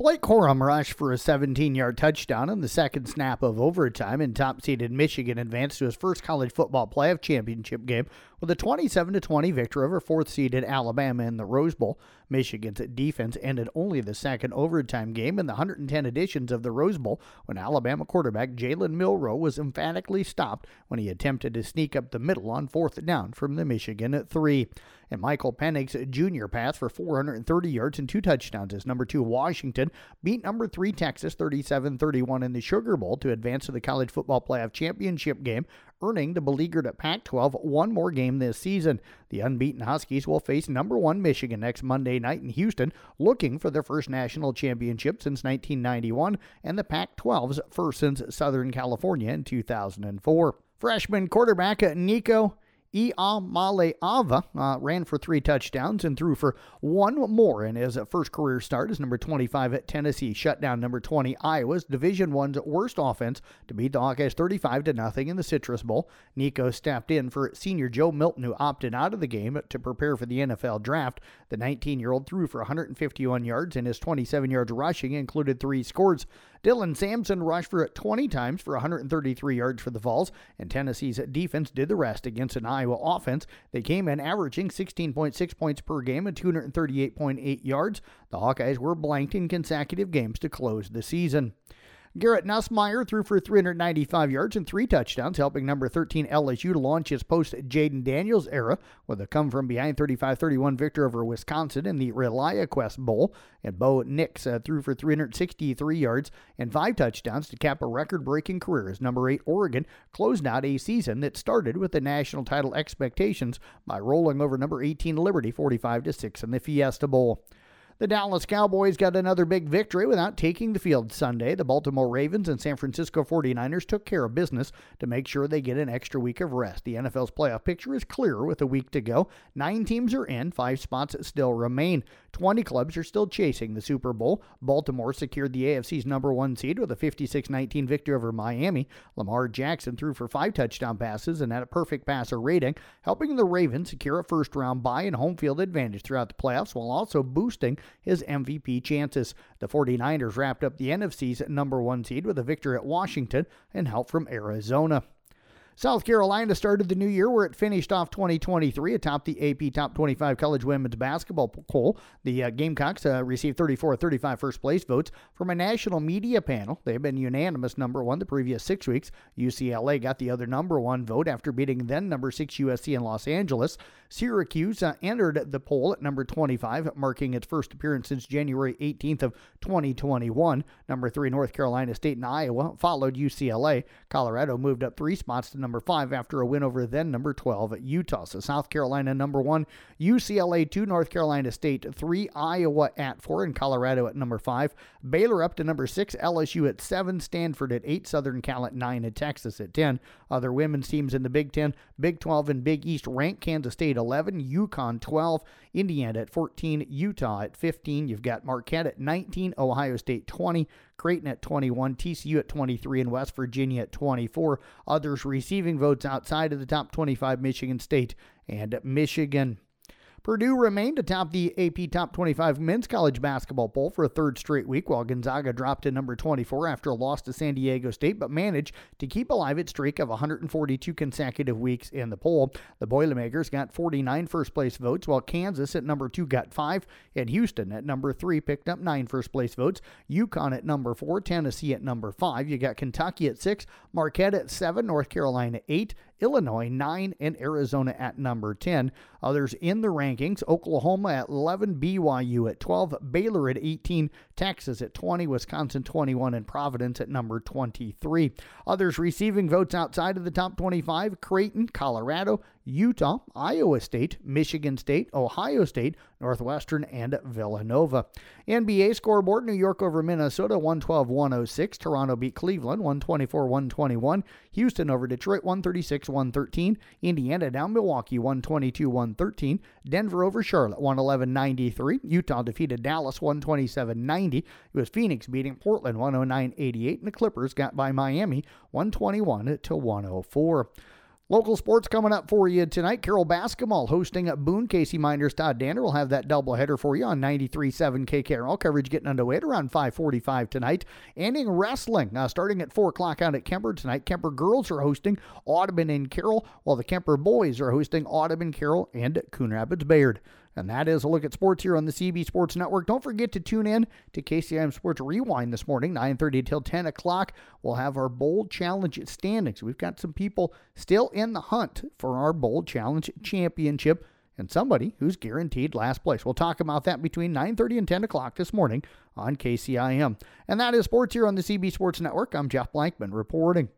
Blake Corum rushed for a 17 yard touchdown on the second snap of overtime, and top seeded Michigan advanced to his first college football playoff championship game with a 27 20 victory over fourth seeded Alabama in the Rose Bowl. Michigan's defense ended only the second overtime game in the 110 editions of the Rose Bowl when Alabama quarterback Jalen Milroe was emphatically stopped when he attempted to sneak up the middle on fourth down from the Michigan at three. And Michael Penix's junior pass for 430 yards and two touchdowns as number two Washington beat number three Texas 37 31 in the Sugar Bowl to advance to the college football playoff championship game earning the beleaguered Pac 12 one more game this season. The unbeaten Huskies will face number one Michigan next Monday night in Houston, looking for their first national championship since 1991 and the Pac 12's first since Southern California in 2004. Freshman quarterback Nico Iamaleava uh, ran for three touchdowns and threw for one more in his first career start as number 25 at Tennessee shut down number 20 Iowa's Division One's worst offense to beat the Hawkeyes 35 to nothing in the Citrus Bowl. Nico stepped in for senior Joe Milton, who opted out of the game to prepare for the NFL draft. The 19-year-old threw for 151 yards and his 27 yards rushing included three scores. Dylan Sampson rushed for it 20 times for 133 yards for the Vols, and Tennessee's defense did the rest against an Iowa offense. They came in averaging 16.6 points per game and 238.8 yards. The Hawkeyes were blanked in consecutive games to close the season. Garrett Nussmeier threw for 395 yards and three touchdowns, helping number 13 LSU to launch his post Jayden Daniels era with a come from behind 35 31 victory over Wisconsin in the ReliaQuest Bowl. And Bo Nix uh, threw for 363 yards and five touchdowns to cap a record breaking career as number 8 Oregon closed out a season that started with the national title expectations by rolling over number 18 Liberty 45 6 in the Fiesta Bowl. The Dallas Cowboys got another big victory without taking the field Sunday. The Baltimore Ravens and San Francisco 49ers took care of business to make sure they get an extra week of rest. The NFL's playoff picture is clear with a week to go. Nine teams are in, five spots still remain. 20 clubs are still chasing the Super Bowl. Baltimore secured the AFC's number one seed with a 56 19 victory over Miami. Lamar Jackson threw for five touchdown passes and had a perfect passer rating, helping the Ravens secure a first round bye and home field advantage throughout the playoffs while also boosting his MVP chances. The 49ers wrapped up the NFC's number one seed with a victory at Washington and help from Arizona. South Carolina started the new year where it finished off 2023 atop the AP Top 25 College Women's Basketball poll. The uh, Gamecocks uh, received 34 35 first place votes from a national media panel. They've been unanimous number one the previous six weeks. UCLA got the other number one vote after beating then number six USC in Los Angeles. Syracuse uh, entered the poll at number 25, marking its first appearance since January 18th of 2021. Number three North Carolina State and Iowa followed UCLA. Colorado moved up three spots to number five after a win over then number 12 at Utah. So South Carolina number one, UCLA two, North Carolina State three, Iowa at four, and Colorado at number five. Baylor up to number six, LSU at seven, Stanford at eight, Southern Cal at nine, and Texas at 10. Other women's teams in the Big Ten, Big 12 and Big East rank Kansas State 11, UConn 12, Indiana at 14, Utah at 15. You've got Marquette at 19, Ohio State 20, Creighton at 21, TCU at 23, and West Virginia at 24. Others receiving votes outside of the top 25 Michigan State and Michigan. Purdue remained atop the AP Top 25 men's college basketball poll for a third straight week, while Gonzaga dropped to number 24 after a loss to San Diego State, but managed to keep alive its streak of 142 consecutive weeks in the poll. The Boilermakers got 49 first place votes, while Kansas at number two got five, and Houston at number three picked up nine first place votes. UConn at number four, Tennessee at number five. You got Kentucky at six, Marquette at seven, North Carolina eight, Illinois 9, and Arizona at number 10. Others in the rankings Oklahoma at 11, BYU at 12, Baylor at 18, Texas at 20, Wisconsin 21, and Providence at number 23. Others receiving votes outside of the top 25 Creighton, Colorado, Utah, Iowa State, Michigan State, Ohio State, Northwestern, and Villanova. NBA scoreboard New York over Minnesota 112 106. Toronto beat Cleveland 124 121. Houston over Detroit 136 113. Indiana down Milwaukee 122 113. Denver over Charlotte 111 93. Utah defeated Dallas 127 90. It was Phoenix beating Portland 109 88. And the Clippers got by Miami 121 to 104. Local sports coming up for you tonight. Carroll basketball hosting at Boone. Casey Miners, Todd Dander will have that doubleheader for you on 93.7 KKRL. Coverage getting underway at around 545 tonight. Ending wrestling uh, starting at 4 o'clock out at Kuemper tonight. Kuemper girls are hosting Audubon and Carroll, while the Kuemper boys are hosting Audubon, Carroll, and Coon Rapids Bayard. And that is a look at sports here on the CB Sports Network. Don't forget to tune in to KCIM Sports Rewind this morning, 9.30 till 10 o'clock. We'll have our Bold Challenge standings. We've got some people still in the hunt for our Bold Challenge championship and somebody who's guaranteed last place. We'll talk about that between 9:30 and 10 o'clock this morning on KCIM. And that is sports here on the CB Sports Network. I'm Jeff Blankman reporting.